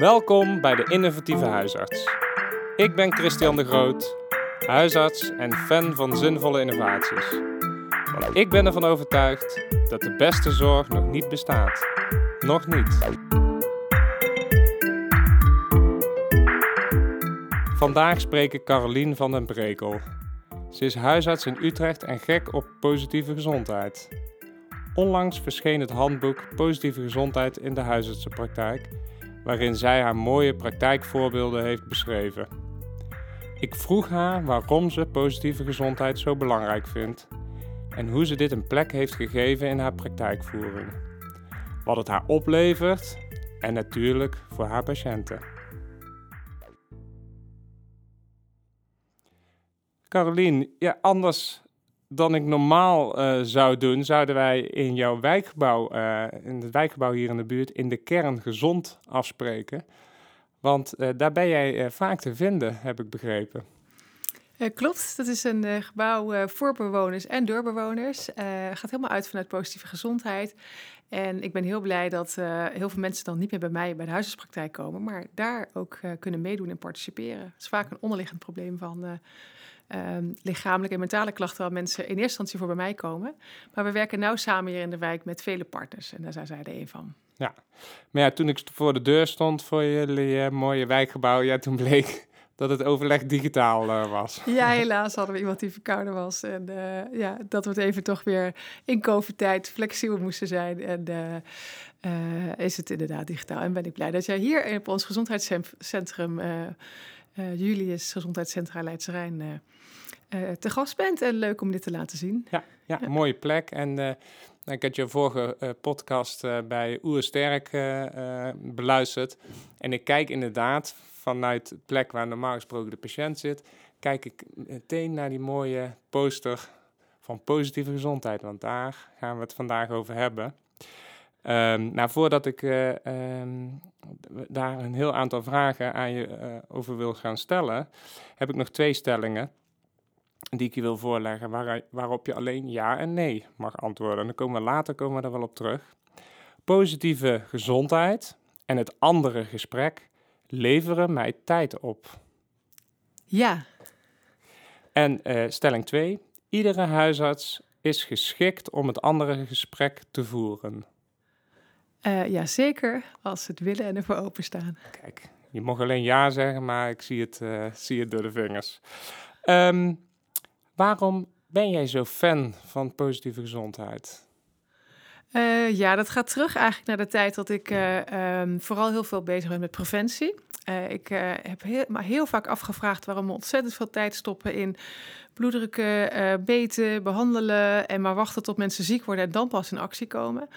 Welkom bij de Innovatieve Huisarts. Ik ben Christian de Groot, huisarts en fan van zinvolle innovaties. Want ik ben ervan overtuigd dat de beste zorg nog niet bestaat. Nog niet. Vandaag spreek ik Carolien van den Brekel. Ze is huisarts in Utrecht en gek op positieve gezondheid. Onlangs verscheen het handboek Positieve Gezondheid in de huisartsenpraktijk, waarin zij haar mooie praktijkvoorbeelden heeft beschreven. Ik vroeg haar waarom ze positieve gezondheid zo belangrijk vindt en hoe ze dit een plek heeft gegeven in haar praktijkvoering. Wat het haar oplevert en natuurlijk voor haar patiënten. Carolien, ja, anders dan ik normaal uh, zou doen, zouden wij in jouw wijkgebouw, uh, in het wijkgebouw hier in de buurt, in de kern gezond afspreken. Want uh, daar ben jij vaak te vinden, heb ik begrepen. klopt, dat is een gebouw voor bewoners en door bewoners. gaat helemaal uit vanuit positieve gezondheid. En ik ben heel blij dat heel veel mensen dan niet meer bij mij bij de huisartspraktijk komen, maar daar ook kunnen meedoen en participeren. Het is vaak een onderliggend probleem van um, lichamelijke en mentale klachten waar mensen in eerste instantie voor bij mij komen. Maar we werken nauw samen hier in de wijk met vele partners en daar zijn zij er een van. Ja, maar ja, toen ik voor de deur stond voor jullie uh, mooie wijkgebouw, ja, toen bleek dat het overleg digitaal uh, was. Ja, helaas hadden we iemand die verkouden was. En uh, ja, dat we het even toch weer in COVID-tijd flexibel moesten zijn. En is het inderdaad digitaal. En ben ik blij dat jij hier op ons gezondheidscentrum, Julius Gezondheidscentra Leidse Rijn, uh, te gast bent. En leuk om dit te laten zien. Ja, ja, een mooie plek. En uh, ik heb je vorige uh, podcast bij Oersterk beluisterd. En ik kijk inderdaad vanuit de plek waar normaal gesproken de patiënt zit, kijk ik meteen naar die mooie poster van positieve gezondheid. Want daar gaan we het vandaag over hebben. Um, nou, voordat ik um, daar een heel aantal vragen aan je over wil gaan stellen, heb ik nog twee stellingen die ik je wil voorleggen, waar, waarop je alleen ja en nee mag antwoorden. En dan komen we later komen we er wel op terug. Positieve gezondheid en het andere gesprek leveren mij tijd op. Ja. En uh, stelling 2. Iedere huisarts is geschikt om het andere gesprek te voeren. Uh, ja, zeker als ze het willen en ervoor openstaan. Kijk, je mag alleen ja zeggen, maar ik zie het, uh, zie het door de vingers. Um, Waarom ben jij zo fan van positieve gezondheid? Uh, ja, dat gaat terug eigenlijk naar de tijd dat ik uh, um, vooral heel veel bezig ben met preventie. Uh, ik heb heel, maar heel vaak afgevraagd waarom we ontzettend veel tijd stoppen in bloeddrukken, beten, behandelen en maar wachten tot mensen ziek worden en dan pas in actie komen.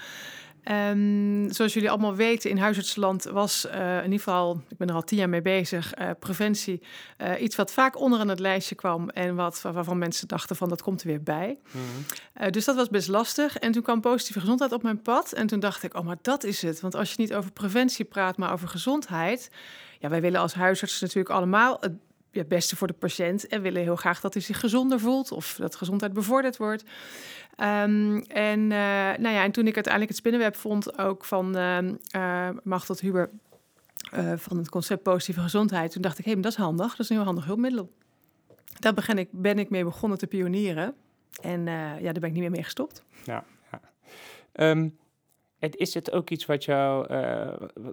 Um, zoals jullie allemaal weten, in huisartsland was uh, in ieder geval, ik ben er al tien jaar mee bezig, uh, preventie uh, iets wat vaak onderaan het lijstje kwam en wat, waarvan mensen dachten van dat komt er weer bij. Mm. dus dat was best lastig. En toen kwam positieve gezondheid op mijn pad en toen dacht ik, oh maar dat is het. Want als je niet over preventie praat, maar over gezondheid, ja, wij willen als huisarts natuurlijk allemaal het beste voor de patiënt en willen heel graag dat hij zich gezonder voelt of dat gezondheid bevorderd wordt. Um, en, uh, nou ja, en toen ik uiteindelijk het spinnenweb vond, ook van uh, uh, Huber, van het concept positieve gezondheid, toen dacht ik, hé, hey, dat is handig, dat is een heel handig hulpmiddel. Daar ben ik, ben ik mee begonnen te pionieren. En ja, daar ben ik niet meer mee gestopt. Ja, ja. Um, is het ook iets wat jou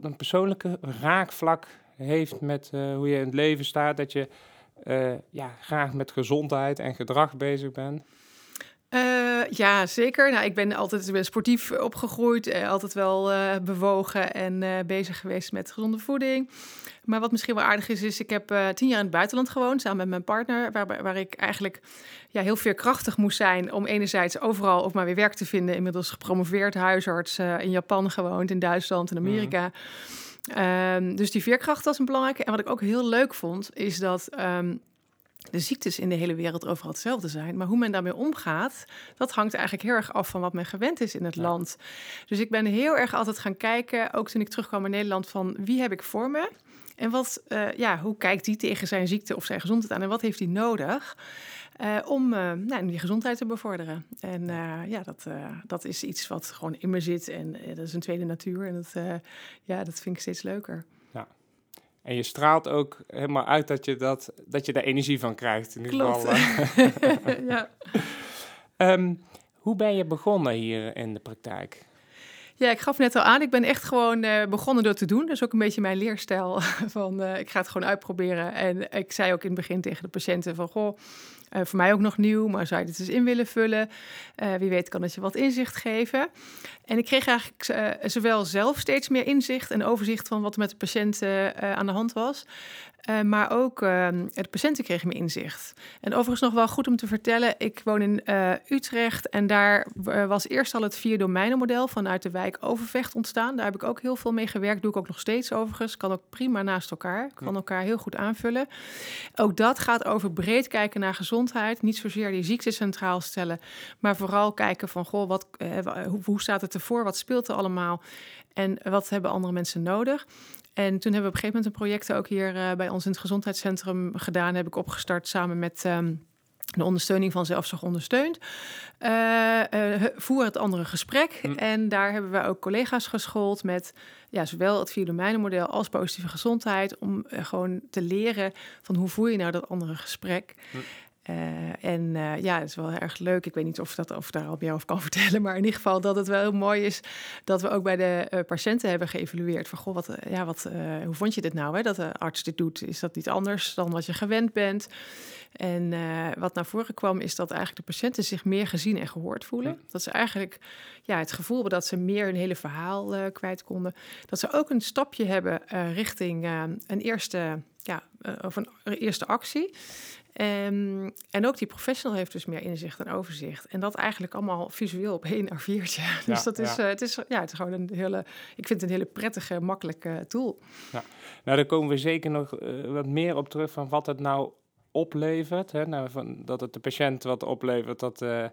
een persoonlijke raakvlak heeft met hoe je in het leven staat, dat je ja, graag met gezondheid en gedrag bezig bent? Uh, ja, zeker. Nou, ik ben altijd ben sportief opgegroeid, eh, altijd wel uh, bewogen en uh, bezig geweest met gezonde voeding. Maar wat misschien wel aardig is, is ik heb tien jaar in het buitenland gewoond, samen met mijn partner, waar, waar ik eigenlijk ja, heel veerkrachtig moest zijn om enerzijds overal ook maar weer werk te vinden. Inmiddels gepromoveerd huisarts, in Japan gewoond, in Duitsland en Amerika. Mm. Dus die veerkracht was een belangrijke. En wat ik ook heel leuk vond, is dat... Um, de ziektes in de hele wereld overal hetzelfde zijn. Maar hoe men daarmee omgaat, dat hangt eigenlijk heel erg af van wat men gewend is in het land. Dus ik ben heel erg altijd gaan kijken, ook toen ik terugkwam in Nederland, van wie heb ik voor me? En wat, uh, ja, hoe kijkt die tegen zijn ziekte of zijn gezondheid aan? En wat heeft hij nodig? Uh, om, uh, nou, die gezondheid te bevorderen. En ja, dat, dat is iets wat gewoon in me zit. En dat is een tweede natuur. En dat, ja, dat vind ik steeds leuker. Ja, En je straalt ook helemaal uit dat je, dat, dat je daar energie van krijgt. In ieder geval. ja. Ehm, hoe ben je begonnen hier in de praktijk? Ja, ik gaf net al aan, ik ben echt gewoon uh, begonnen door te doen. Dat is ook een beetje mijn leerstijl van uh, ik ga het gewoon uitproberen. En ik zei ook in het begin tegen de patiënten van, goh, uh, voor mij ook nog nieuw, maar zou je dit eens in willen vullen? wie weet kan het je wat inzicht geven. En ik kreeg eigenlijk zowel zelf steeds meer inzicht en overzicht van wat er met de patiënt aan de hand was. Uh, maar ook uh, de patiënten kregen me inzicht. En overigens nog wel goed om te vertellen, ik woon in uh, Utrecht en daar was eerst al het vier domeinenmodel vanuit de wijk Overvecht ontstaan. Daar heb ik ook heel veel mee gewerkt, doe ik ook nog steeds overigens. Kan ook prima naast elkaar, kan elkaar heel goed aanvullen. Ook dat gaat over breed kijken naar gezondheid, niet zozeer die ziekte centraal stellen, maar vooral kijken van, goh, wat, hoe, hoe staat het ervoor, wat speelt er allemaal en wat hebben andere mensen nodig? En toen hebben we op een gegeven moment een project ook hier uh, bij ons in het gezondheidscentrum gedaan. Heb ik opgestart samen met um, de ondersteuning van Zelfzorg Ondersteund. Uh, uh, voer het andere gesprek. Hm. En daar hebben we ook collega's geschoold met ja, zowel het vier model als positieve gezondheid. Om gewoon te leren van hoe voer je nou dat andere gesprek. Hm. Uh, en uh, ja, het is wel erg leuk. Ik weet niet of, dat, of daar al meer over kan vertellen. Maar in ieder geval dat het wel heel mooi is dat we ook bij de uh, patiënten hebben geëvalueerd. Van goh, wat, ja, wat, hoe vond je dit nou? Hè, dat de arts dit doet, is dat niet anders dan wat je gewend bent? En wat naar voren kwam, is dat eigenlijk de patiënten zich meer gezien en gehoord voelen. Dat ze eigenlijk ja, het gevoel hebben dat ze meer hun hele verhaal kwijt konden. Dat ze ook een stapje hebben richting een eerste, ja, of een eerste actie. Um, en ook die professional heeft dus meer inzicht en overzicht. En dat eigenlijk allemaal visueel op één A4'tje. Dus ja, dat is, ja. Uh, het is, ja, het is gewoon een hele, ik vind het een hele prettige, makkelijke tool. Ja. Nou, daar komen we zeker nog uh, wat meer op terug van wat het nou oplevert. Hè? Nou, van, dat het de patiënt wat oplevert, dat uh,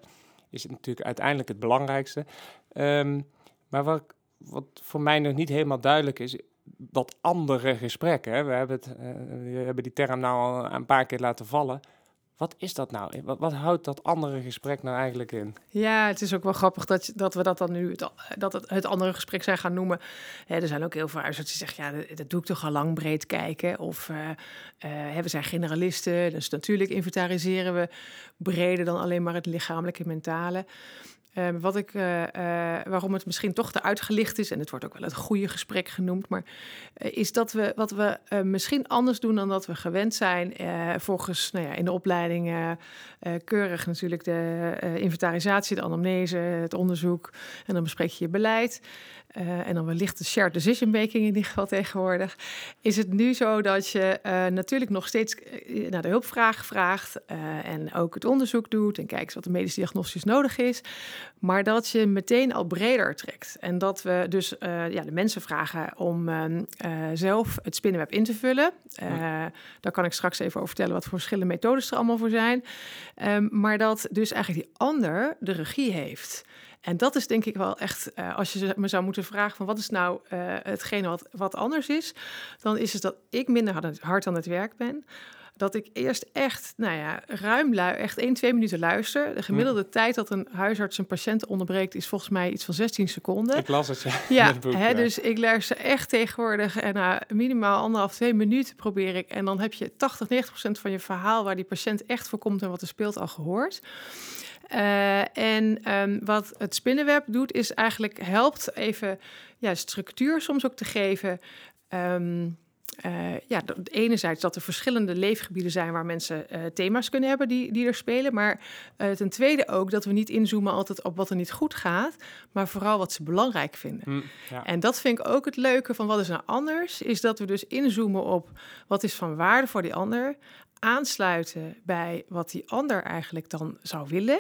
is natuurlijk uiteindelijk het belangrijkste. Um, maar wat, wat voor mij nog niet helemaal duidelijk is, dat andere gesprek. Hè? We, hebben het, uh, we hebben die term nou al een paar keer laten vallen. Wat is dat nou? Wat, wat, houdt dat andere gesprek nou eigenlijk in? Ja, het is ook wel grappig dat, dat we dat dan nu het, dat het, het andere gesprek zijn gaan noemen. er zijn ook heel veel huisartsen die zeggen, ja, dat, doe ik toch al lang breed kijken. Of we zijn generalisten, dus natuurlijk inventariseren we breder dan alleen maar het lichamelijke en mentale. Um, wat ik, uh, uh, waarom het misschien toch te uitgelicht is, en het wordt ook wel het goede gesprek genoemd, maar uh, is dat we wat we misschien anders doen dan dat we gewend zijn. volgens nou ja, in de opleiding keurig natuurlijk de inventarisatie, de anamnese, het onderzoek en dan bespreek je je beleid. Uh, en dan wellicht de shared decision making in ieder geval tegenwoordig, is het nu zo dat je uh, natuurlijk nog steeds uh, naar de hulpvraag vraagt en ook het onderzoek doet en kijkt wat de medische diagnostisch nodig is, maar dat je meteen al breder trekt. En dat we dus ja, de mensen vragen om ehm, zelf het spinnenweb in te vullen. Ja. Daar kan ik straks even over vertellen wat voor verschillende methodes er allemaal voor zijn. Um, maar dat dus eigenlijk die ander de regie heeft. En dat is denk ik wel echt, uh, als je me zou moeten vragen van wat is nou uh, hetgene wat, wat anders is, dan is het dat ik minder hard aan het werk ben. Dat ik eerst echt, nou ja, ruim, echt 1, 2 minuten luister. De gemiddelde tijd dat een huisarts een patiënt onderbreekt, is volgens mij iets van 16 seconden. Ik las het, ja. Ja, boek, hè, ja. dus ik luister echt tegenwoordig. En na minimaal anderhalf, twee minuten probeer ik. En dan heb je 80, 90 procent van je verhaal waar die patiënt echt voor komt en wat er speelt al gehoord. Uh, en um, wat het spinnenweb doet, is eigenlijk helpt even ja, structuur soms ook te geven. Um, uh, ja, enerzijds dat er verschillende leefgebieden zijn waar mensen uh, thema's kunnen hebben die, die er spelen. Maar uh, ten tweede ook dat we niet inzoomen altijd op wat er niet goed gaat, maar vooral wat ze belangrijk vinden. Mm, ja. En dat vind ik ook het leuke van wat is nou anders, is dat we dus inzoomen op wat is van waarde voor die ander aansluiten bij wat die ander eigenlijk dan zou willen.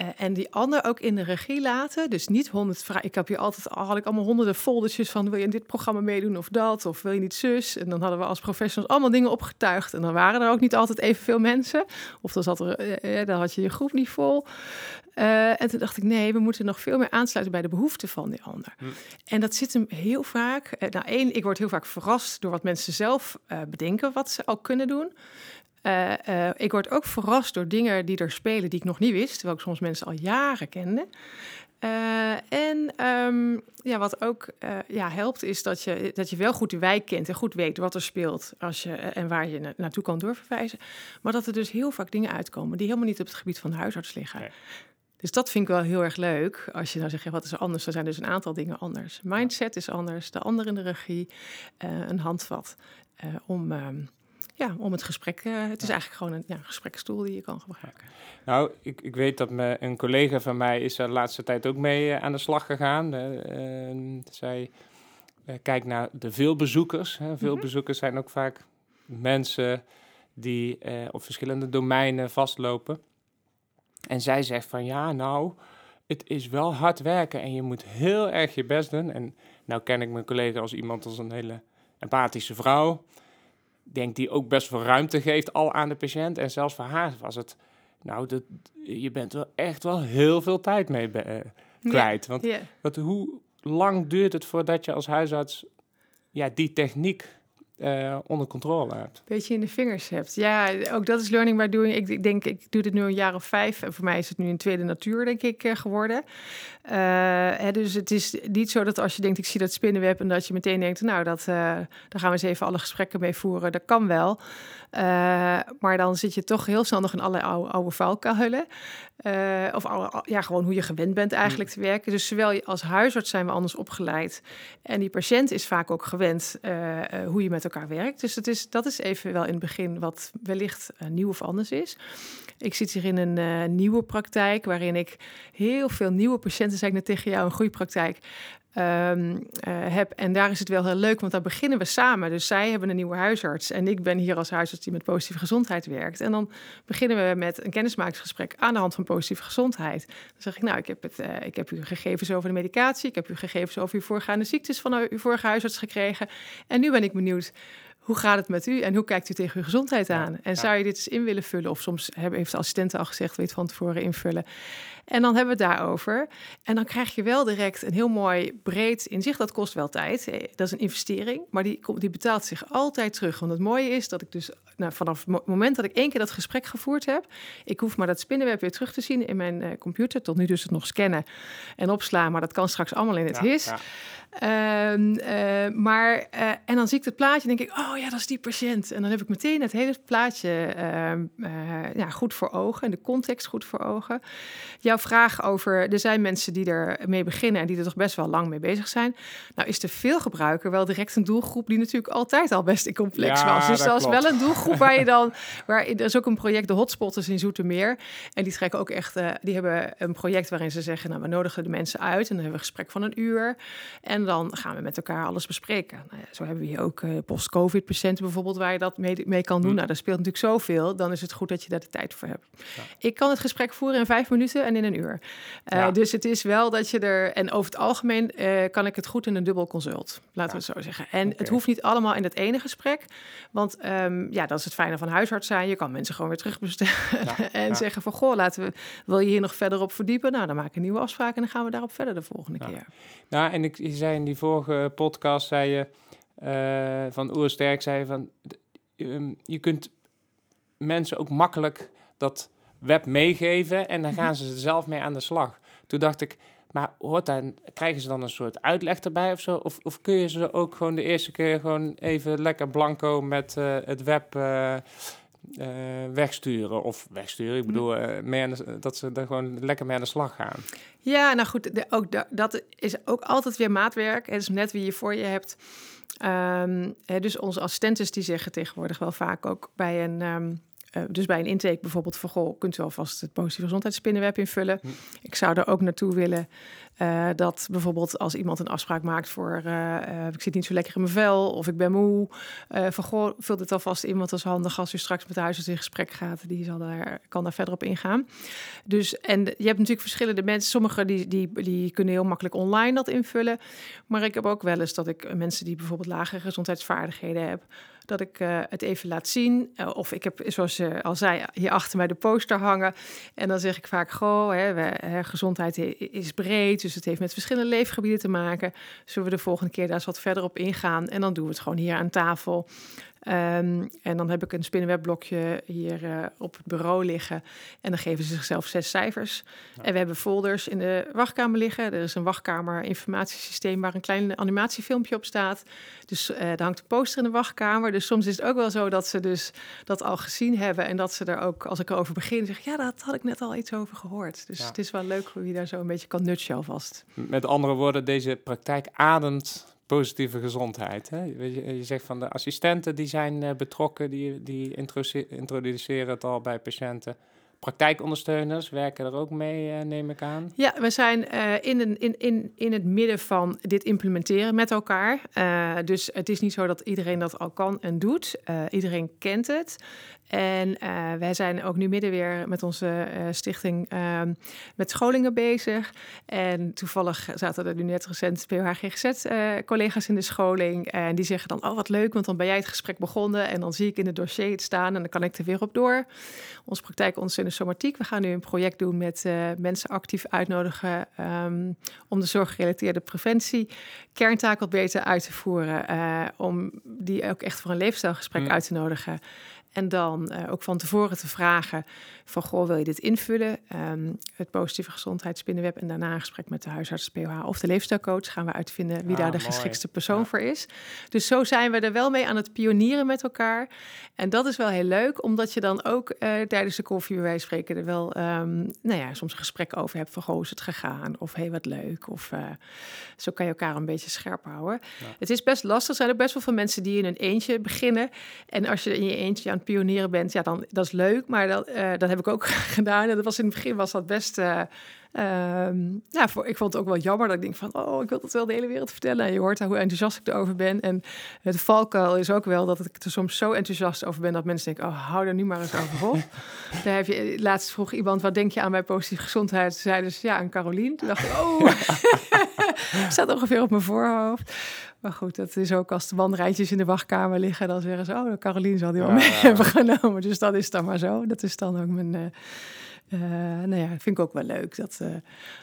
Uh, en die ander ook in de regie laten. Dus niet honderd vragen. Ik heb hier altijd had ik allemaal honderden foldertjes van wil je in dit programma meedoen of dat? Of wil je niet zus? En dan hadden we als professionals allemaal dingen opgetuigd. En dan waren er ook niet altijd evenveel mensen. Of dan, zat er, uh, dan had je je groep niet vol. Uh, en toen dacht ik, nee, we moeten nog veel meer aansluiten bij de behoeften van die ander. Hm. En dat zit hem heel vaak. nou, één, ik word heel vaak verrast door wat mensen zelf bedenken wat ze al kunnen doen. Uh, uh, ik word ook verrast door dingen die er spelen die ik nog niet wist, terwijl ik soms mensen al jaren kende. Uh, en um, ja, wat ook ja, helpt, is dat je, dat je wel goed de wijk kent en goed weet wat er speelt als je, en waar je na naartoe kan doorverwijzen. Maar dat er dus heel vaak dingen uitkomen die helemaal niet op het gebied van de huisarts liggen. Nee. Dus dat vind ik wel heel erg leuk. Als je nou zegt, ja, wat is er anders? Er zijn dus een aantal dingen anders. Mindset is anders, de ander in de regie, een handvat om... Um, ja, om het gesprek. Uh, het is eigenlijk gewoon een ja, gespreksstoel die je kan gebruiken. Nou, ik, ik weet dat me, een collega van mij is er de laatste tijd ook mee uh, aan de slag gegaan. Uh, zij kijkt naar de. Hè. Veel mm -hmm. bezoekers zijn ook vaak mensen die op verschillende domeinen vastlopen. En zij zegt van ja, nou, het is wel hard werken en je moet heel erg je best doen. En nou ken ik mijn collega als iemand als een hele empathische vrouw denk die ook best veel ruimte geeft al aan de patiënt. En zelfs voor haar was het, nou, dat, je bent wel echt wel heel veel tijd mee uh, kwijt. Want wat, hoe lang duurt het voordat je als huisarts ja, die techniek uh, onder controle hebt. Beetje in de vingers hebt. Ja, ook dat is learning by doing. Ik, ik, denk, ik doe dit nu een jaar of vijf. En voor mij is het nu een tweede natuur, denk ik, uh, geworden. Uh, hè, dus het is niet zo dat als je denkt, ik zie dat spinnenweb... en dat je meteen denkt, nou, dat, daar gaan we eens even alle gesprekken mee voeren. Dat kan wel. Maar dan zit je toch heel snel nog in alle oude, oude valkuilen. of oude, ja, gewoon hoe je gewend bent eigenlijk te werken. Dus zowel als huisarts zijn we anders opgeleid. En die patiënt is vaak ook gewend hoe je met elkaar werkt. Dus dat is, dat is even wel in het begin wat wellicht nieuw of anders is. Ik zit hier in een uh, nieuwe praktijk waarin ik heel veel nieuwe patiënten, zeg ik net tegen jou, een goede praktijk. Um, uh, heb. En daar is het wel heel leuk, want daar beginnen we samen. Dus zij hebben een nieuwe huisarts en ik ben hier als huisarts die met positieve gezondheid werkt. En dan beginnen we met een kennismakingsgesprek aan de hand van positieve gezondheid. Dan zeg ik, nou, ik heb, het, uh, ik heb uw gegevens over de medicatie, ik heb uw gegevens over uw voorgaande ziektes van uw vorige huisarts gekregen. En nu ben ik benieuwd hoe gaat het met u en hoe kijkt u tegen uw gezondheid aan? En zou je dit eens in willen vullen? Of soms hebben, heeft de assistente al gezegd, weet van tevoren invullen. En dan hebben we het daarover. En dan krijg je wel direct een heel mooi breed inzicht. Dat kost wel tijd. Eh, dat is een investering. Maar die, die betaalt zich altijd terug. Want het mooie is dat ik dus nou, vanaf het moment dat ik één keer dat gesprek gevoerd heb. Ik hoef maar dat spinnenweb weer terug te zien in mijn uh, computer. Tot nu dus het nog scannen en opslaan. Maar dat kan straks allemaal in het ja, HIS. Ja. Um, uh, maar, uh, en dan zie ik het plaatje en denk ik, oh ja, dat is die patiënt. En dan heb ik meteen het hele plaatje uh, ja, goed voor ogen en de context goed voor ogen. Jouw vraag over, er zijn mensen die er mee beginnen en die er toch best wel lang mee bezig zijn. Nou is de veelgebruiker wel direct een doelgroep die natuurlijk altijd al best in complex ja, was. Dus dat, dat is wel een doelgroep waar je dan, waar, er is ook een project, de Hotspotters in Zoetermeer. En die trekken ook echt, die hebben een project waarin ze zeggen, nou we nodigen de mensen uit en dan hebben we een gesprek van een uur. En dan gaan we met elkaar alles bespreken. Nou ja, zo hebben we hier ook uh, post-COVID-patiënten bijvoorbeeld, waar je dat mee, mee kan doen. Mm. Nou, daar speelt natuurlijk zoveel. Dan is het goed dat je daar de tijd voor hebt. Ja. Ik kan het gesprek voeren in vijf minuten en in een uur. Uh, ja. Dus het is wel dat je er... En over het algemeen uh, kan ik het goed in een dubbel consult, laten we het zo zeggen. En okay. het hoeft niet allemaal in dat ene gesprek. Want um, ja, dat is het fijne van huisarts zijn. Je kan mensen gewoon weer terugbestellen en zeggen van... Goh, laten we, wil je hier nog verder op verdiepen? Nou, dan maak ik een nieuwe afspraak en dan gaan we daarop verder de volgende keer. Nou, en ik zei in die vorige podcast zei je uh, van Oersterk zei van um, je kunt mensen ook makkelijk dat web meegeven en dan gaan ze zelf mee aan de slag. Toen dacht ik, maar hoort dan, krijgen ze dan een soort uitleg erbij of zo? Of, of kun je ze ook gewoon de eerste keer gewoon even lekker blanco met uh, het web uh, uh, wegsturen. Of wegsturen, ik bedoel, de, dat ze er gewoon lekker mee aan de slag gaan. Ja, nou goed, ook dat is ook altijd weer maatwerk. Het is net wie je voor je hebt. Um, hè, dus onze assistenten die zeggen tegenwoordig wel vaak ook bij een... Um, uh, dus bij een intake bijvoorbeeld van, goh, kunt u alvast het positieve gezondheidsspinnenweb invullen. Hm. Ik zou er ook naartoe willen uh, dat bijvoorbeeld als iemand een afspraak maakt voor, uh, ik zit niet zo lekker in mijn vel of ik ben moe, van goh, vul dit alvast dat is handig als u straks met de huisarts in gesprek gaat. Die zal daar, kan daar verder op ingaan. Dus, en je hebt natuurlijk verschillende mensen. Sommigen die, die, die kunnen heel makkelijk online dat invullen. Maar ik heb ook wel eens dat ik mensen die bijvoorbeeld lagere gezondheidsvaardigheden hebben, dat ik het even laat zien. Of ik heb, zoals je al zei, hier achter mij de poster hangen. En dan zeg ik vaak, goh, hè, hè, gezondheid is breed, dus het heeft met verschillende leefgebieden te maken. Zullen we de volgende keer daar eens wat verder op ingaan? En dan doen we het gewoon hier aan tafel. Ehm, en dan heb ik een spinnenwebblokje hier uh, op het bureau liggen. En dan geven ze zichzelf zes cijfers. En we hebben folders in de wachtkamer liggen. Er is een wachtkamer informatiesysteem waar een klein animatiefilmpje op staat. Dus uh, er hangt een poster in de wachtkamer. Dus soms is het ook wel zo dat ze dus dat al gezien hebben. En dat ze er ook, als ik erover begin, zeg ja, dat had ik net al iets over gehoord. Dus het is wel leuk hoe je daar zo een beetje kan nutshell vast. Met andere woorden, deze praktijk ademt positieve gezondheid. Hè? Je, je zegt van de assistenten die zijn uh, betrokken, die, die introduceren het al bij patiënten. Praktijkondersteuners werken er ook mee, uh, neem ik aan. Ja, we zijn uh, in, in, in, in het midden van dit implementeren met elkaar. Dus het is niet zo dat iedereen dat al kan en doet. iedereen kent het. En uh, wij zijn ook nu midden weer met onze uh, stichting uh, met scholingen bezig. En toevallig zaten er nu net recent POH-GGZ-collega's eh, in de scholing. En die zeggen dan, oh wat leuk, want dan ben jij het gesprek begonnen. En dan zie ik in het dossier het staan en dan kan ik er weer op door. Onze praktijk de somatiek. We gaan nu een project doen met mensen actief uitnodigen... Um, om de zorggerelateerde preventie kerntaak wat beter uit te voeren. om die ook echt voor een leefstijlgesprek mm. uit te nodigen. En dan uh, ook van tevoren te vragen van, goh, wil je dit invullen? Um, het positieve gezondheidsspinnenweb en daarna een gesprek met de huisarts, POH of de leefstijlcoach gaan we uitvinden wie daar de geschikste persoon voor is. Dus zo zijn we er wel mee aan het pionieren met elkaar. En dat is wel heel leuk, omdat je dan ook uh, tijdens de koffie bij wijze spreken er wel, um, nou ja, soms een gesprek over hebt van, goh, is het gegaan? Of, hey, wat leuk. Of uh, zo kan je elkaar een beetje scherp houden. Ja. Het is best lastig. Er zijn er best wel veel mensen die in een eentje beginnen. En als je in je eentje aan het pionieren bent, ja, dan dat is leuk. Maar dat, uh, dat heb ik ook gedaan. En dat was in het begin was dat best. Uh, ja, voor, ik vond het ook wel jammer dat ik denk van, oh, ik wil dat wel de hele wereld vertellen. En je hoort hoe enthousiast ik erover ben. En het valkuil is ook wel dat ik er soms zo enthousiast over ben dat mensen denken, oh, hou er nu maar eens over op. Daar heb je, laatst vroeg iemand, wat denk je aan bij positieve gezondheid? Ze zei dus, ja, aan Carolien. Toen dacht ik, oh, staat ongeveer op mijn voorhoofd. Maar goed, dat is ook als de wandrijtjes in de wachtkamer liggen, dan zeggen ze, oh, Caroline zal die wel mee hebben genomen. Dus dat is dan maar zo. Dat is dan ook mijn... Uh, uh, nou ja, vind ik ook wel leuk dat, uh,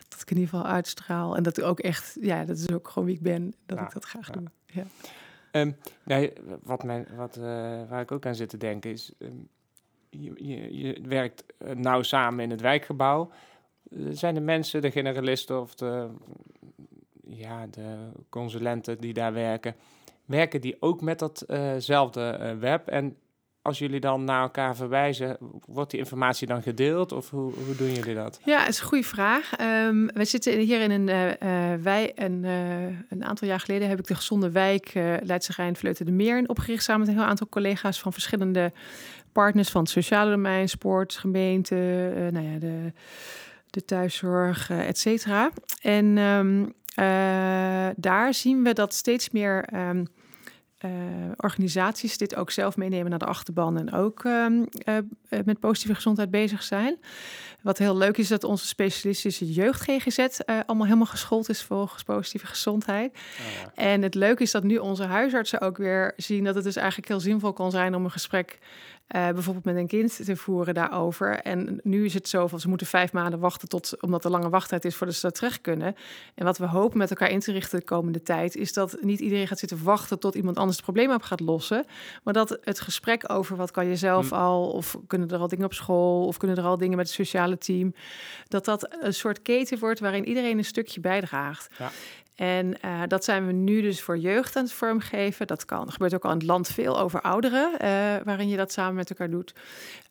dat ik in ieder geval uitstraal. En dat ik ook echt, ja, dat is ook gewoon wie ik ben, dat ik dat graag doe. Ja. Um, nee, wat mijn, wat, waar ik ook aan zit te denken is, um, je, je, je, werkt nauw samen in het wijkgebouw. Zijn de mensen, de generalisten of de ja, de consulenten die daar werken, werken die ook met datzelfde uh, web? En als jullie dan naar elkaar verwijzen, wordt die informatie dan gedeeld of hoe, hoe doen jullie dat? Ja, is een goede vraag. Um, we zitten hier in een uh, wij uh, een aantal jaar geleden heb ik de gezonde wijk uh, Leidse Rijn Vleuten de Meer opgericht samen met een heel aantal collega's van verschillende partners van het sociale domein, sport, gemeente, nou ja, de, de thuiszorg, et cetera. En um, daar zien we dat steeds meer um, uh, organisaties dit ook zelf meenemen naar de achterban en ook um, uh, met positieve gezondheid bezig zijn. Wat heel leuk is dat onze specialistische jeugd GGZ allemaal helemaal geschoold is volgens positieve gezondheid. Oh ja. En het leuke is dat nu onze huisartsen ook weer zien dat het dus eigenlijk heel zinvol kan zijn om een gesprek uh, bijvoorbeeld met een kind te voeren daarover. En nu is het zo van ze moeten vijf maanden wachten tot, omdat er lange wachttijd is voordat ze daar terecht kunnen. En wat we hopen met elkaar in te richten de komende tijd, is dat niet iedereen gaat zitten wachten tot iemand anders het probleem op gaat lossen. Maar dat het gesprek over wat kan je zelf hm. al, of kunnen er al dingen op school, of kunnen er al dingen met het sociale team, dat dat een soort keten wordt waarin iedereen een stukje bijdraagt. Ja. En uh, dat zijn we nu dus voor jeugd aan het vormgeven. Dat kan. Er gebeurt ook al in het land veel over ouderen, uh, waarin je dat samen met elkaar doet.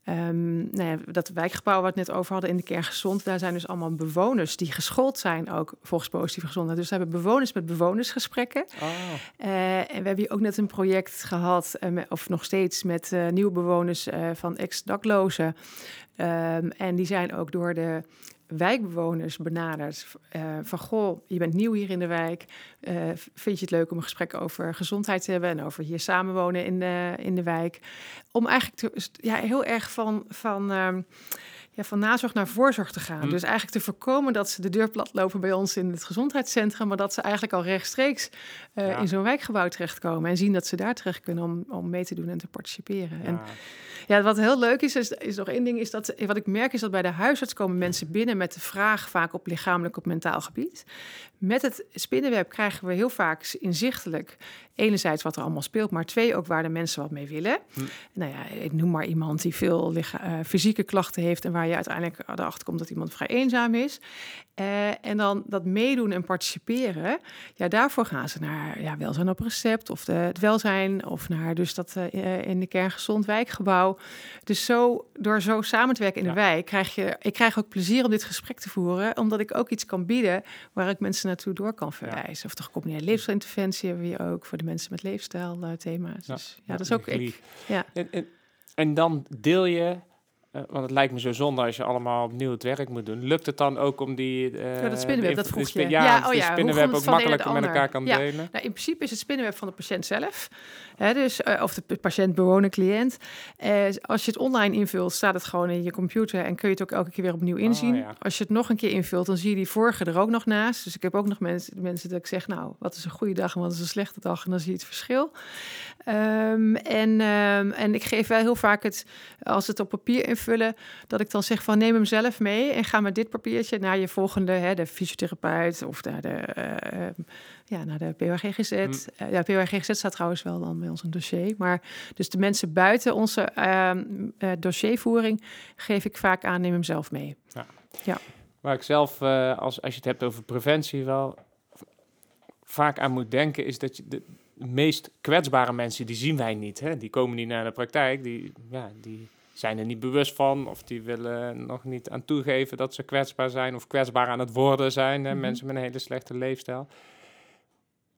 Um, nou ja, dat wijkgebouw waar we het net over hadden in de kern gezond, daar zijn dus allemaal bewoners die geschoold zijn, ook volgens positieve gezondheid. Dus we hebben bewoners met bewonersgesprekken. Oh. Uh, en we hebben hier ook net een project gehad, of nog steeds, met nieuwe bewoners van ex-daklozen. Um, en die zijn ook door de wijkbewoners benaderd. Uh, van goh, je bent nieuw hier in de wijk. Uh, vind je het leuk om een gesprek over gezondheid te hebben en over hier samenwonen in de, in de wijk? Om eigenlijk ja, heel erg van, van um, ja, van nazorg naar voorzorg te gaan. Hm. Dus eigenlijk te voorkomen dat ze de deur plat lopen bij ons in het gezondheidscentrum, maar dat ze eigenlijk al rechtstreeks eh, Ja. in zo'n wijkgebouw terechtkomen en zien dat ze daar terecht kunnen om, om mee te doen en te participeren. En Ja. ja, wat heel leuk is, is, is nog één ding, is dat wat ik merk is dat bij de huisarts komen mensen binnen met de vraag vaak op lichamelijk, op mentaal gebied. Met het spinnenweb krijgen we heel vaak inzichtelijk, enerzijds wat er allemaal speelt, maar twee ook waar de mensen wat mee willen. Hm. Nou ja, ik noem maar iemand die veel licha- eh, fysieke klachten heeft en waar je uiteindelijk erachter komt dat iemand vrij eenzaam is. Eh, en dan dat meedoen en participeren, ja, daarvoor gaan ze naar ja, welzijn op recept of de, het welzijn of naar dus dat eh, in de kerngezond wijkgebouw. Dus zo, door zo samen te werken in de wijk, krijg je, ik krijg ook plezier om dit gesprek te voeren, omdat ik ook iets kan bieden waar ik mensen naartoe door kan verwijzen. Of de gecombineerde leefstijlinterventie hebben we hier ook voor de mensen met leefstijlthema's. Ja. Dus ja, dat is ook ik. Ja. En, en, en dan deel je, eh, want het lijkt me zo zonde als je allemaal opnieuw het werk moet doen. Lukt het dan ook om die... eh, Ja, dat spinnenweb, dat vroeg je. Ja, oh ja, spinnenweb ook makkelijker met elkaar kan delen. Nou, in principe is het spinnenweb van de patiënt zelf. Hè, dus, eh, of de patiënt, bewoner, cliënt. Als je het online invult, staat het gewoon in je computer en kun je het ook elke keer weer opnieuw inzien. ja. Als je het nog een keer invult, dan zie je die vorige er ook nog naast. Dus ik heb ook nog mensen, mensen dat ik zeg, nou, wat is een goede dag en wat is een slechte dag? En dan zie je het verschil. Ehm, en, ehm, en ik geef wel heel vaak het, als het op papier invullen, dat ik dan zeg van neem hem zelf mee en ga met dit papiertje naar je volgende, hè, de fysiotherapeut of naar de, eh, ja, naar de PWGGZ. Hm. Eh, ja, PWGGZ staat trouwens wel dan bij ons een dossier. Maar dus de mensen buiten onze ehm, eh, dossiervoering geef ik vaak aan, neem hem zelf mee. Waar ik zelf, als, als je het hebt over preventie, wel vaak aan moet denken, is dat je de meest kwetsbare mensen, die zien wij niet. Hè? Die komen niet naar de praktijk, die, ja, die zijn er niet bewust van, of die willen nog niet aan toegeven dat ze kwetsbaar zijn, of kwetsbaar aan het worden zijn, hè? Mhm. mensen met een hele slechte leefstijl.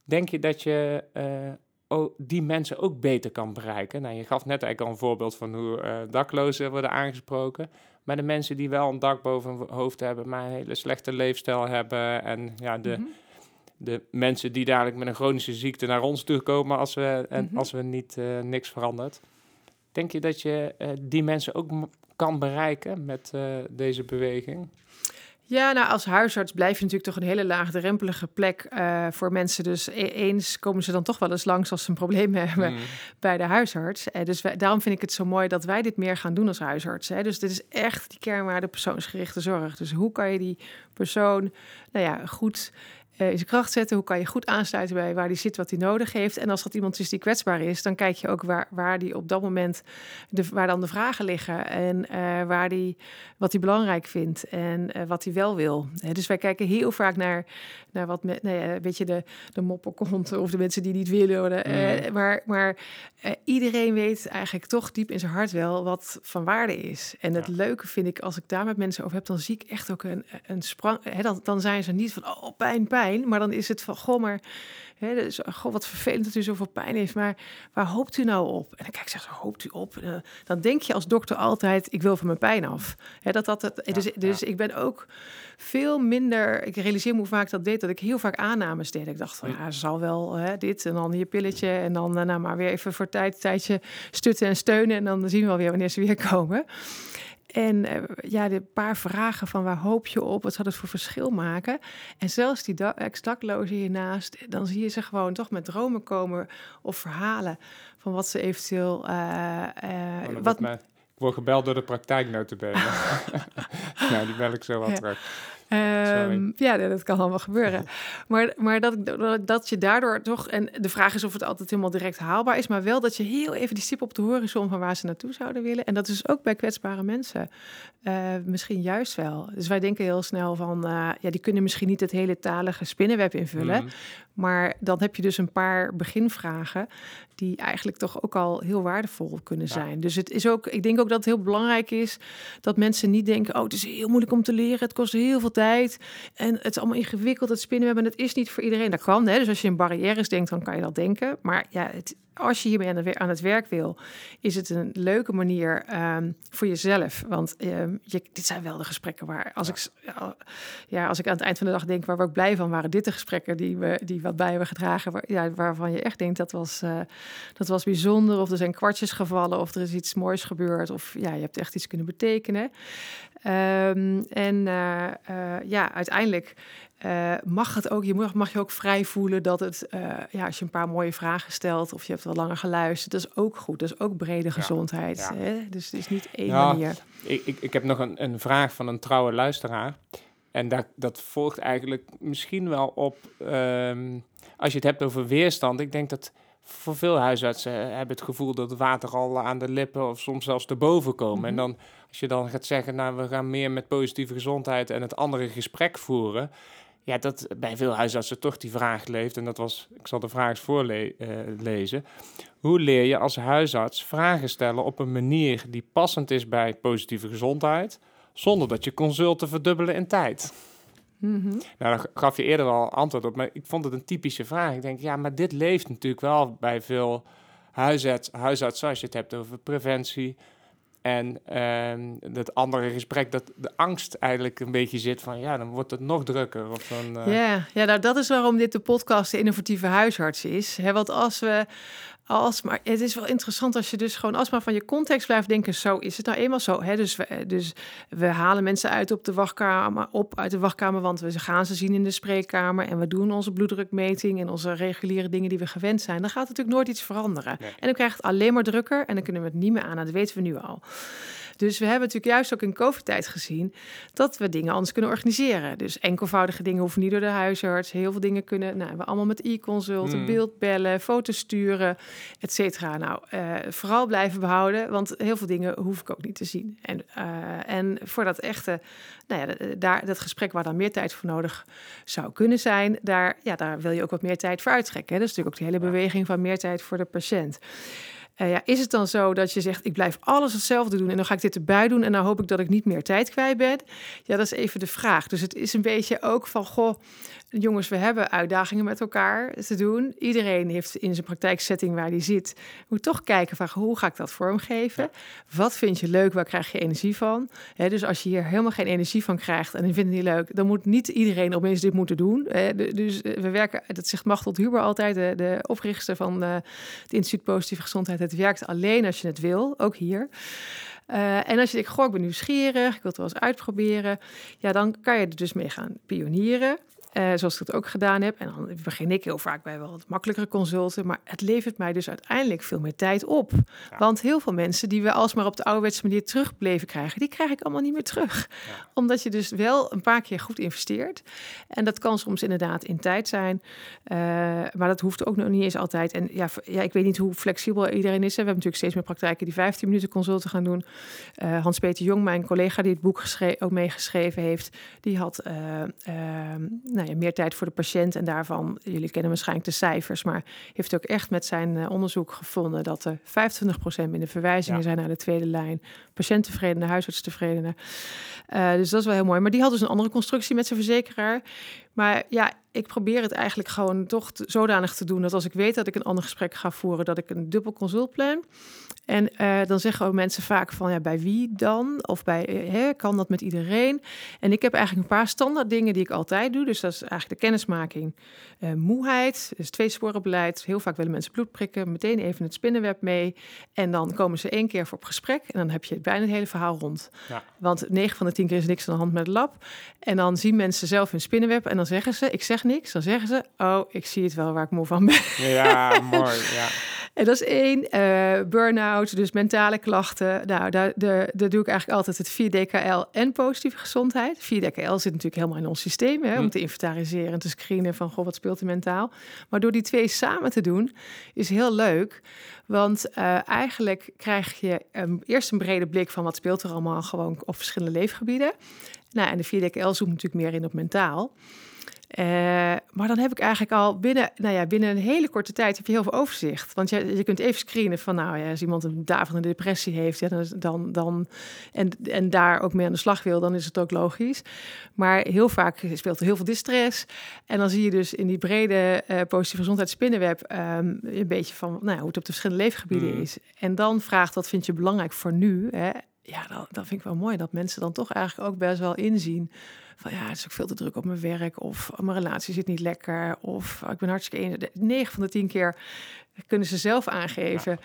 Denk je dat je eh, die mensen ook beter kan bereiken? Nou, je gaf net eigenlijk al een voorbeeld van hoe eh, daklozen worden aangesproken. Maar de mensen die wel een dak boven hun hoofd hebben, maar een hele slechte leefstijl hebben. En ja, de, Mhm. de mensen die dadelijk met een chronische ziekte naar ons toe komen als we, en Mhm. als we niet eh, niks verandert. Denk je dat je eh, die mensen ook kan bereiken met eh, deze beweging? Ja, nou als huisarts blijf je natuurlijk toch een hele laagdrempelige plek eh, voor mensen. Dus e- eens komen ze dan toch wel eens langs als ze een probleem hebben Mm. bij de huisarts. Eh, dus wij, daarom vind ik het zo mooi dat wij dit meer gaan doen als huisarts. Hè. Dus dit is echt die kernwaarde persoonsgerichte zorg. Dus hoe kan je die persoon nou ja, goed eh, in zijn kracht zetten? Hoe kan je goed aansluiten bij waar die zit, wat hij nodig heeft? En als dat iemand is die kwetsbaar is, dan kijk je ook waar, waar die op dat moment, de, waar dan de vragen liggen. En eh, waar die, wat hij belangrijk vindt en eh, wat hij wel wil. Dus wij kijken heel vaak naar, naar wat met, nou ja, weet je, de, de mopperkonten of de mensen die niet willen. worden. Mm. maar maar eh, iedereen weet eigenlijk toch diep in zijn hart wel wat van waarde is. En het Ja. leuke vind ik, als ik daar met mensen over heb, dan zie ik echt ook een, een sprang. Hè, dan, dan zijn ze niet van, oh, pijn, pijn. Maar dan is het van, goh, maar hè, dus, goh, wat vervelend dat u zoveel pijn heeft. Maar waar hoopt u nou op? En dan kijk ik, zeg, hoopt u op? Eh, dan denk je als dokter altijd, ik wil van mijn pijn af. Hè, dat, dat, het, dus Ja, dus ik ben ook veel minder, ik realiseer me hoe vaak dat deed, dat ik heel vaak aannames deed. Ik dacht van, ja, ze zal wel hè, dit en dan hier pilletje en dan eh, nou maar weer even voor tijd, tijdje stutten en steunen en dan zien we wel weer wanneer ze weer komen. En eh, ja, de paar vragen van waar hoop je op? Wat zou het voor verschil maken? En zelfs die da- ex-daklozen hiernaast, dan zie je ze gewoon toch met dromen komen of verhalen van wat ze eventueel... eh, eh, Oh, wat, ik word gebeld door de praktijk notabene. nou, die bel ik zo wel Ja. terug. Ehm, ja, dat kan allemaal gebeuren. Maar, maar dat, dat, je daardoor toch... En de vraag is of het altijd helemaal direct haalbaar is... maar wel dat je heel even die stip op de horizon... van waar ze naartoe zouden willen. En dat is ook bij kwetsbare mensen. eh, misschien juist wel. Dus wij denken heel snel van... eh, ja, die kunnen misschien niet het hele talige spinnenweb invullen... Mm. Maar dan heb je dus een paar beginvragen die eigenlijk toch ook al heel waardevol kunnen Ja. zijn. Dus het is ook, ik denk ook dat het heel belangrijk is dat mensen niet denken: oh, het is heel moeilijk om te leren, het kost heel veel tijd en het is allemaal ingewikkeld, het spinnenweb en het is niet voor iedereen. Dat kan, hè? Dus als je in barrières denkt, dan kan je dat denken. Maar ja, het, als je hiermee aan, de aan het werk wil, is het een leuke manier ehm, voor jezelf. Want ehm, je, dit zijn wel de gesprekken waar, als, Ja. ik, ja, ja, als ik aan het eind van de dag denk, waar we ook blij van waren, dit de gesprekken die we, die wat bij hebben gedragen waar, ja, waarvan je echt denkt dat was, uh, dat was bijzonder. Of er zijn kwartjes gevallen of er is iets moois gebeurd. Of ja, je hebt echt iets kunnen betekenen. Um, en uh, ja, uiteindelijk mag het ook, je mag, mag je ook vrij voelen dat het, ja, als je een paar mooie vragen stelt of je hebt wel langer geluisterd, dat is ook goed. Dat is ook brede gezondheid. Hè? Dus het is niet één manier. Ik, ik, ik heb nog een, een vraag van een trouwe luisteraar. En dat, dat volgt eigenlijk misschien wel op, um, als je het hebt over weerstand. Ik denk dat voor veel huisartsen hebben het gevoel dat het water al aan de lippen of soms zelfs erboven komen. En mhm. dan, als je dan gaat zeggen, nou, we gaan meer met positieve gezondheid en het andere gesprek voeren. Ja, dat bij veel huisartsen toch die vraag leeft. En dat was, ik zal de vraag eens voorlezen. Uh, Hoe leer je als huisarts vragen stellen op een manier die passend is bij positieve gezondheid, zonder dat je consulten verdubbelen in tijd? Mm Nou, daar gaf je eerder al antwoord op, maar ik vond het een typische vraag. Ik denk, ja, maar dit leeft natuurlijk wel bij veel huisarts, huisartsen als je het hebt over preventie. En uh, dat andere gesprek, dat de angst eigenlijk een beetje zit van, ja, dan wordt het nog drukker. Of dan, uh... Ja, ja nou, dat is waarom dit de podcast de innovatieve huisarts is. Want als we als, maar het is wel interessant als je dus gewoon alsmaar van je context blijft denken, zo is het nou eenmaal zo. Hè? Dus, we, dus we halen mensen uit op de wachtkamer, op uit de wachtkamer, want we gaan ze zien in de spreekkamer en we doen onze bloeddrukmeting en onze reguliere dingen die we gewend zijn. Dan gaat natuurlijk nooit iets veranderen. En dan krijgt het alleen maar drukker en dan kunnen we het niet meer aan. Dat weten we nu al. Dus we hebben natuurlijk juist ook in COVID-tijd gezien dat we dingen anders kunnen organiseren. Dus enkelvoudige dingen hoeven niet door de huisarts. Heel veel dingen kunnen nou, we allemaal met e-consulten, mm. beeldbellen, foto's sturen, et cetera. Nou, uh, vooral blijven behouden, want heel veel dingen hoef ik ook niet te zien. En, uh, en voor dat echte, nou ja, daar, dat gesprek waar dan meer tijd voor nodig zou kunnen zijn, daar, ja, daar wil je ook wat meer tijd voor uittrekken. Hè? Dat is natuurlijk ook de hele beweging van meer tijd voor de patiënt. Ja, is het dan zo dat je zegt, ik blijf alles hetzelfde doen en dan ga ik dit erbij doen en dan hoop ik dat ik niet meer tijd kwijt ben? Ja, dat is even de vraag. Dus het is een beetje ook van, goh, jongens, we hebben uitdagingen met elkaar te doen. Iedereen heeft in zijn praktijksetting waar hij zit, moet toch kijken van hoe ga ik dat vormgeven? Wat vind je leuk? Waar krijg je energie van? dus als je hier helemaal geen energie van krijgt en je vindt het niet leuk, dan moet niet iedereen opeens dit moeten doen. dus eh, we werken, dat zegt Machteld Huber altijd, de, de oprichter van uh, het Instituut Positieve Gezondheid. Het werkt alleen als je het wil, ook hier. Uh, en als je denkt, goh, ik ben nieuwsgierig, ik wil het wel eens uitproberen, ja, dan kan je er dus mee gaan pionieren. Uh, zoals ik het ook gedaan heb. En dan begin ik heel vaak bij wel wat makkelijkere consulten. Maar het levert mij dus uiteindelijk veel meer tijd op. Want heel veel mensen die we alsmaar op de ouderwetse manier terug bleven krijgen, die krijg ik allemaal niet meer terug. Omdat je dus wel een paar keer goed investeert. En dat kan soms inderdaad in tijd zijn. Uh, maar dat hoeft ook nog niet eens altijd. En ja, ja, ik weet niet hoe flexibel iedereen is. We hebben natuurlijk steeds meer praktijken die 15 minuten consulten gaan doen. Uh, Hans-Peter Jong, mijn collega die het boek ook meegeschreven heeft, die had nou, nou meer tijd voor de patiënt. En daarvan, jullie kennen waarschijnlijk de cijfers, maar heeft ook echt met zijn uh, onderzoek gevonden dat er 25% minder verwijzingen zijn naar de tweede lijn. Patiënt tevreden, huisarts tevreden. Uh, dus dat is wel heel mooi. Maar die had dus een andere constructie met zijn verzekeraar. Maar ja, ik probeer het eigenlijk gewoon toch zodanig te doen dat als ik weet dat ik een ander gesprek ga voeren, dat ik een dubbel consult plan. En uh, dan zeggen ook mensen vaak van ja, bij wie dan? Of bij eh, hè, kan dat met iedereen? En ik heb eigenlijk een paar standaard dingen die ik altijd doe. Dus dat is eigenlijk de kennismaking, uh, moeheid, dus tweesporenbeleid. Heel vaak willen mensen bloed prikken, meteen even het spinnenweb mee. En dan komen ze één keer voor op gesprek en dan heb je bijna het hele verhaal rond. Ja. Want 9 van de 10 keer is niks aan de hand met het lab. En dan zien mensen zelf hun spinnenweb en dan zeggen ze, ik zeg niks. Dan zeggen ze, oh, ik zie het wel waar ik moe van ben. Ja, mooi, ja. En dat is één. Uh, burn-out, dus mentale klachten. Nou, daar, daar, daar doe ik eigenlijk altijd het 4DKL en positieve gezondheid. 4DKL zit natuurlijk helemaal in ons systeem, hè, om hm. te inventariseren en te screenen van, goh, wat speelt er mentaal? Maar door die twee samen te doen, is heel leuk. Want uh, eigenlijk krijg je um, eerst een brede blik van wat speelt er allemaal gewoon op verschillende leefgebieden. Nou, en de 4DKL zoomt natuurlijk meer in op mentaal. Uh, maar dan heb ik eigenlijk al binnen, nou ja, binnen een hele korte tijd heb je heel veel overzicht. Want je, je kunt even screenen van, nou ja, als iemand een davende depressie heeft, ja, dan, dan, en, en daar ook mee aan de slag wil, dan is het ook logisch. Maar heel vaak speelt er heel veel distress. En dan zie je dus in die brede uh, positieve gezondheidsspinnenweb um, een beetje van nou, hoe het op de verschillende leefgebieden mm. is. En dan vraagt wat vind je belangrijk voor nu? Hè? Ja, dat, dat vind ik wel mooi. Dat mensen dan toch eigenlijk ook best wel inzien van ja, het is ook veel te druk op mijn werk of mijn relatie zit niet lekker of ik ben hartstikke eenzaam. 9 van de 10 keer kunnen ze zelf aangeven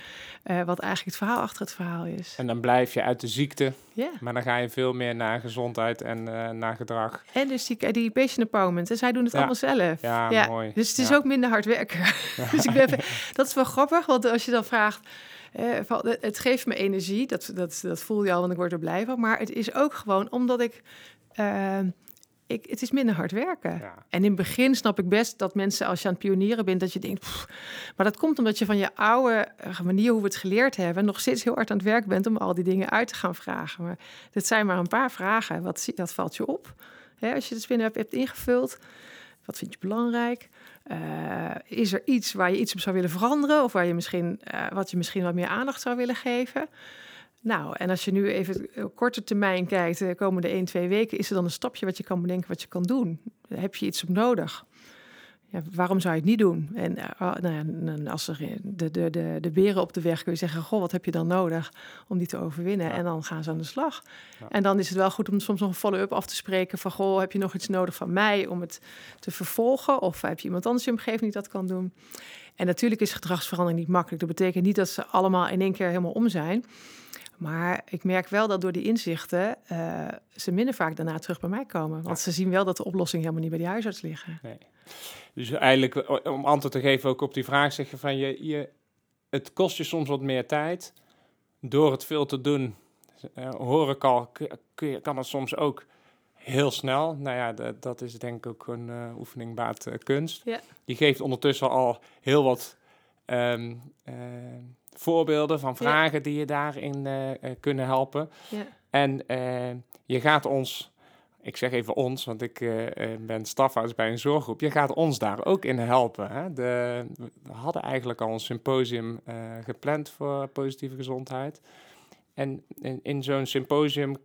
uh, wat eigenlijk het verhaal achter het verhaal is. En dan blijf je uit de ziekte, maar dan ga je veel meer naar gezondheid en uh, naar gedrag. En dus die, die patient empowerment, en zij doen het allemaal zelf. Ja, mooi. Dus het is ook minder hard werken. dus ik ben, dat is wel grappig, want als je dan vraagt... Uh, het geeft me energie, dat, dat, dat voel je al, want ik word er blij van. Maar het is ook gewoon omdat ik ik, het is minder hard werken. En in het begin snap ik best dat mensen, als je aan het pionieren bent, dat je denkt. maar dat komt omdat je van je oude eh, manier hoe we het geleerd hebben, nog steeds heel hard aan het werk bent om al die dingen uit te gaan vragen. Maar dit zijn maar een paar vragen. Wat, dat valt je op? Hè, als je het spinnen hebt, ingevuld, wat vind je belangrijk? Uh, is er iets waar je iets op zou willen veranderen? Of waar je misschien, uh, wat je misschien wat meer aandacht zou willen geven? Nou, en als je nu even op korte termijn kijkt, de komende 1, 2 weken, is er dan een stapje wat je kan bedenken wat je kan doen? Heb je iets op nodig? Ja, waarom zou je het niet doen? En uh, nou als er de, de, de, de beren op de weg kun je zeggen: Goh, wat heb je dan nodig om die te overwinnen? En dan gaan ze aan de slag. En dan is het wel goed om soms nog een follow-up af te spreken: van Goh, heb je nog iets nodig van mij om het te vervolgen? Of heb je iemand anders in je omgeving die dat kan doen? En natuurlijk is gedragsverandering niet makkelijk. Dat betekent niet dat ze allemaal in één keer helemaal om zijn. Maar ik merk wel dat door die inzichten uh, ze minder vaak daarna terug bij mij komen. Want ze zien wel dat de oplossing helemaal niet bij die huisarts liggen. Nee. Dus eigenlijk, om antwoord te geven ook op die vraag, zeg je van je, je het kost je soms wat meer tijd. Door het veel te doen, uh, hoor ik al, kan het soms ook heel snel. Nou ja, dat, dat is denk ik ook een uh, oefening baat kunst. Ja. Je geeft ondertussen al heel wat um, voorbeelden van vragen die je daarin kunnen helpen. Ja. En je gaat ons, ik zeg even ons, want ik ben stafarts bij een zorggroep. Je gaat ons daar ook in helpen. Hè? De, we hadden eigenlijk al een symposium gepland voor positieve gezondheid. En in, in zo'n symposium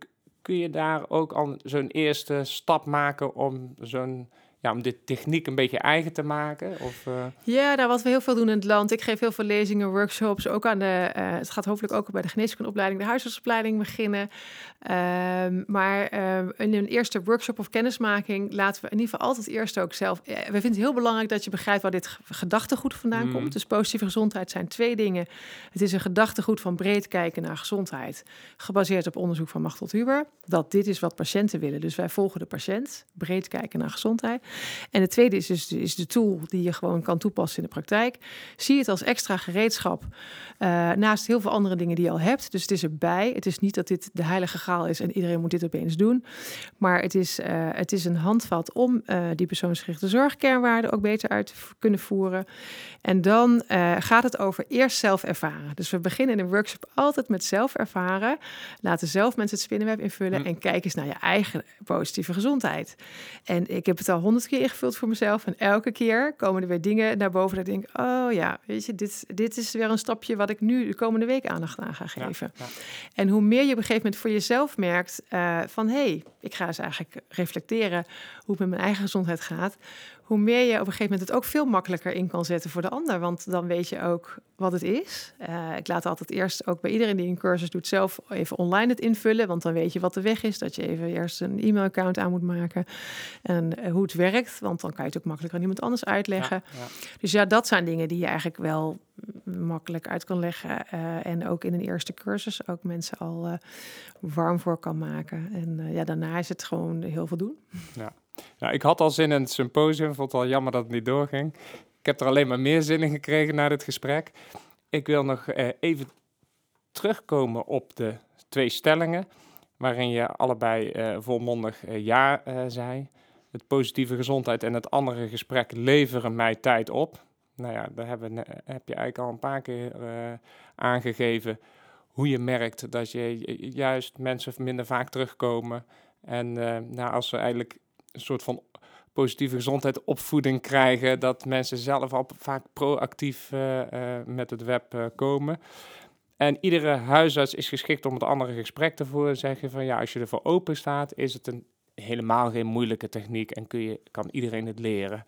kun je daar ook al zo'n eerste stap maken om zo'n ja, om dit techniek een beetje eigen te maken? Of, uh... Ja, nou, wat we heel veel doen in het land. Ik geef heel veel lezingen, workshops. Ook aan de, uh, het gaat hopelijk ook bij de geneeskundeopleiding, de huisartsopleiding beginnen. Um, maar uh, in een eerste workshop of kennismaking laten we in ieder geval altijd eerst ook zelf. we vinden het heel belangrijk dat je begrijpt waar dit gedachtegoed vandaan mm. komt. Dus positieve gezondheid zijn twee dingen. Het is een gedachtegoed van breed kijken naar gezondheid, gebaseerd op onderzoek van Machtel Huber. Dat dit is wat patiënten willen. Dus wij volgen de patiënt, breed kijken naar gezondheid. En het tweede is dus is de tool die je gewoon kan toepassen in de praktijk. Zie het als extra gereedschap uh, naast heel veel andere dingen die je al hebt. Dus het is erbij. Het is niet dat dit de heilige graal is en iedereen moet dit opeens doen. Maar het is, uh, het is een handvat om uh, die persoonsgerichte zorgkernwaarden ook beter uit te kunnen voeren. En dan gaat het over eerst zelf ervaren. Dus we beginnen in een workshop altijd met zelf ervaren. Laten zelf mensen het spinnenweb invullen hm. en kijk eens naar je eigen positieve gezondheid. En ik heb het al honderd keer ingevuld voor mezelf. En elke keer komen er weer dingen naar boven dat ik denk, oh ja, weet je, dit, dit is weer een stapje wat ik nu de komende week aandacht aan ga geven. Ja, En hoe meer je op een gegeven moment voor jezelf merkt uh, van, hé, hey, ik ga eens eigenlijk reflecteren hoe het met mijn eigen gezondheid gaat, hoe meer je op een gegeven moment het ook veel makkelijker in kan zetten voor de ander. Want dan weet je ook wat het is. Uh, ik laat altijd eerst ook bij iedereen die een cursus doet zelf even online het invullen. Want dan weet je wat de weg is. Dat je even eerst een e-mailaccount aan moet maken. En uh, hoe het werkt. Want dan kan je het ook makkelijker aan iemand anders uitleggen. Ja, ja. Dus ja, dat zijn dingen die je eigenlijk wel makkelijk uit kan leggen. Uh, en ook in een eerste cursus ook mensen al warm voor kan maken. En ja, daarna is het gewoon heel veel doen. Ja. Nou, ik had al zin in het symposium, vond het al jammer dat het niet doorging. Ik heb er alleen maar meer zin in gekregen na dit gesprek. Ik wil nog eh, even terugkomen op de twee stellingen, waarin je allebei eh, volmondig eh, ja eh, zei. Het positieve gezondheid en het andere gesprek leveren mij tijd op. Nou ja, daar hebben, heb je eigenlijk al een paar keer eh, aangegeven hoe je merkt dat je juist mensen minder vaak terugkomen. En uh, nou, als ze eigenlijk een soort van positieve gezondheid opvoeding krijgen, dat mensen zelf al vaak proactief uh, met het web komen. En iedere huisarts is geschikt om het andere gesprek te voeren. Zeggen van ja, als je ervoor open staat, is het een helemaal geen moeilijke techniek en kun je, kan iedereen het leren.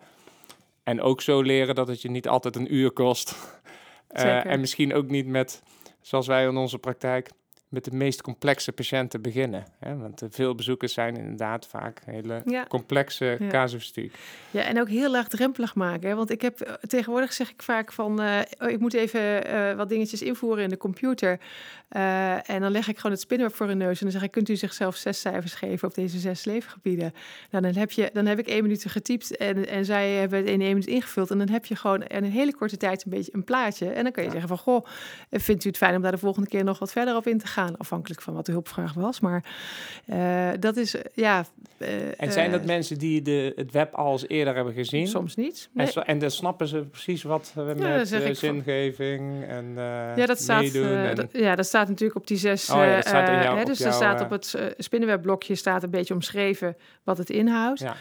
En ook zo leren dat het je niet altijd een uur kost. en misschien ook niet met, zoals wij in onze praktijk, met de meest complexe patiënten beginnen. Hè? Want veel bezoekers zijn inderdaad vaak hele Ja. complexe Ja. casuïstiek. Ja, en ook heel laagdrempelig maken. Hè? Want ik heb eh, tegenwoordig zeg ik vaak van, eh, oh, ik moet even eh, wat dingetjes invoeren in de computer. Eh, en dan leg ik gewoon het spinweb voor hun neus en dan zeg ik, kunt u zichzelf zes cijfers geven op deze zes leefgebieden? Nou, dan heb je, dan heb ik één minuut getypt en, en zij hebben het in één minuut ingevuld. En dan heb je gewoon in een hele korte tijd een beetje een plaatje. En dan kan je Ja. zeggen van, goh, vindt u het fijn om daar de volgende keer nog wat verder op in te gaan? Afhankelijk van wat de hulpvraag was. Maar eh, dat is, ja... eh, En zijn dat eh, mensen die de, het web al eens eerder hebben gezien? Soms niet. En, zo- en dan snappen ze precies wat uh, dan met van- zingeving en Ja, dat staat, en- ja, dat staat natuurlijk op die zes. Oh ja, staat hè, dus er staat op het spinnenwebblokje staat een beetje omschreven wat het inhoudt. ja.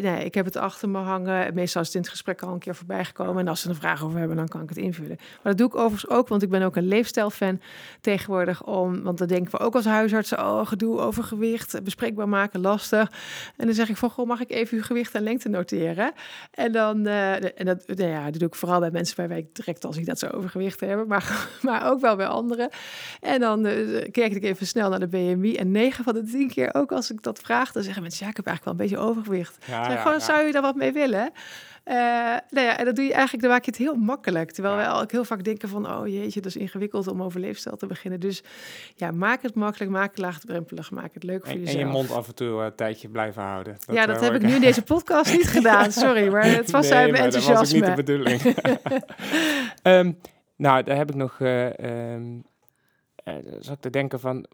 Nee, ik heb het achter me hangen. Meestal is het in het gesprek al een keer voorbij gekomen. En als ze een vraag over hebben, dan kan ik het invullen. Maar dat doe ik overigens ook, want ik ben ook een leefstijlfan tegenwoordig. Om, want dan denken we ook als huisartsen, oh, gedoe, overgewicht, bespreekbaar maken, lastig. En dan zeg ik van, goh, mag ik even uw gewicht en lengte noteren? En dan, eh, en dat, nou ja, dat doe ik vooral bij mensen waarbij ik direct al zie dat ze overgewicht hebben. Maar, maar ook wel bij anderen. En dan eh, kijk ik even snel naar de BMI. En 9 van de 10 keer, ook als ik dat vraag, dan zeggen mensen, ja, ik heb eigenlijk wel een beetje overgewicht. Ja, gewoon, ja. zou je daar wat mee willen? Eh, nou ja, en dat doe je eigenlijk, dan maak je het heel makkelijk. Terwijl wij ook heel vaak denken van, oh jeetje, dat is ingewikkeld om over leefstijl te beginnen. Dus ja, maak het makkelijk, maak het laagdrempelig, maak het leuk voor En, en jezelf. je mond af en toe eh, een tijdje blijven houden. ja, dat eh, heb ik nu in deze podcast niet gedaan. Sorry, maar het was nee, uit mijn maar dat was enthousiasme. niet de bedoeling. Ehm, nou, daar heb ik nog... eh, zat ik te denken van...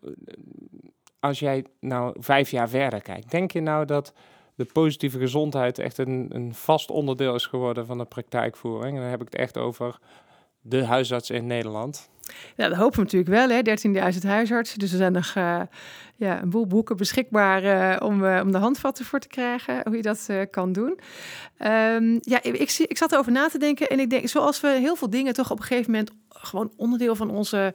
als jij nou vijf jaar verder kijkt... denk je nou dat de positieve gezondheid echt een, een vast onderdeel is geworden van de praktijkvoering? En dan heb ik het echt over de huisarts in Nederland. Ja, dat hopen we natuurlijk wel, hè. 13.000 huisartsen. Dus er zijn nog eh, ja, een boel boeken beschikbaar eh, om, eh, om de handvatten voor te krijgen, hoe je dat kan doen. Ehm, ja, ik, ik, ik zat erover na te denken en ik denk, zoals we heel veel dingen toch op een gegeven moment gewoon onderdeel van onze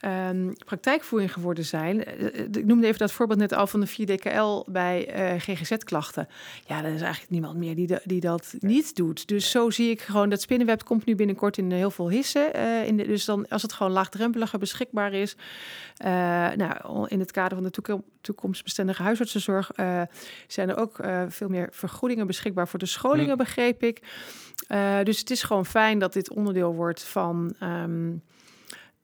ehm, praktijkvoering geworden zijn. Eh, eh, Ik noemde even dat voorbeeld net al van de 4DKL bij eh, GGZ-klachten. Ja, er is eigenlijk niemand meer die, de- die dat niet doet. Dus zo zie ik gewoon dat spinnenweb komt nu binnenkort in heel veel hissen. eh, in de, dus dan, als het gewoon laagdrempeliger beschikbaar is. nou, in het kader van de toekom- toekomstbestendige huisartsenzorg zijn er ook veel meer vergoedingen beschikbaar voor de scholingen, begreep ik. Dus het is gewoon fijn dat dit onderdeel wordt van, ehm,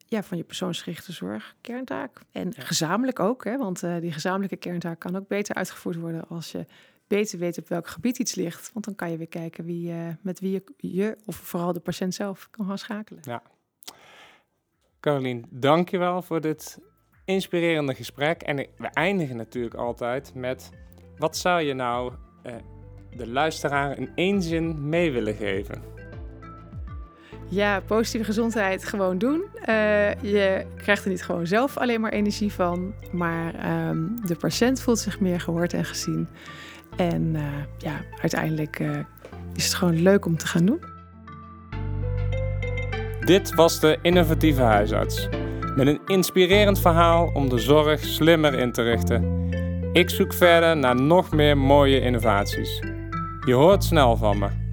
ja, van je persoonsgerichte zorg, kerntaak. En Ja. gezamenlijk ook, hè, want eh, die gezamenlijke kerntaak kan ook beter uitgevoerd worden als je beter weet op welk gebied iets ligt. Want dan kan je weer kijken wie, eh, met wie je, je, of vooral de patiënt zelf, kan gaan schakelen. Carolien, dankjewel voor dit inspirerende gesprek. En we eindigen natuurlijk altijd met... wat zou je nou eh, de luisteraar in één zin mee willen geven? Ja, positieve gezondheid gewoon doen. Eh, je krijgt er niet gewoon zelf alleen maar energie van, maar ehm, de patiënt voelt zich meer gehoord en gezien. En eh, ja, uiteindelijk eh, is het gewoon leuk om te gaan doen. Dit was de Innovatieve Huisarts. Met een inspirerend verhaal om de zorg slimmer in te richten. Ik zoek verder naar nog meer mooie innovaties. Je hoort snel van me.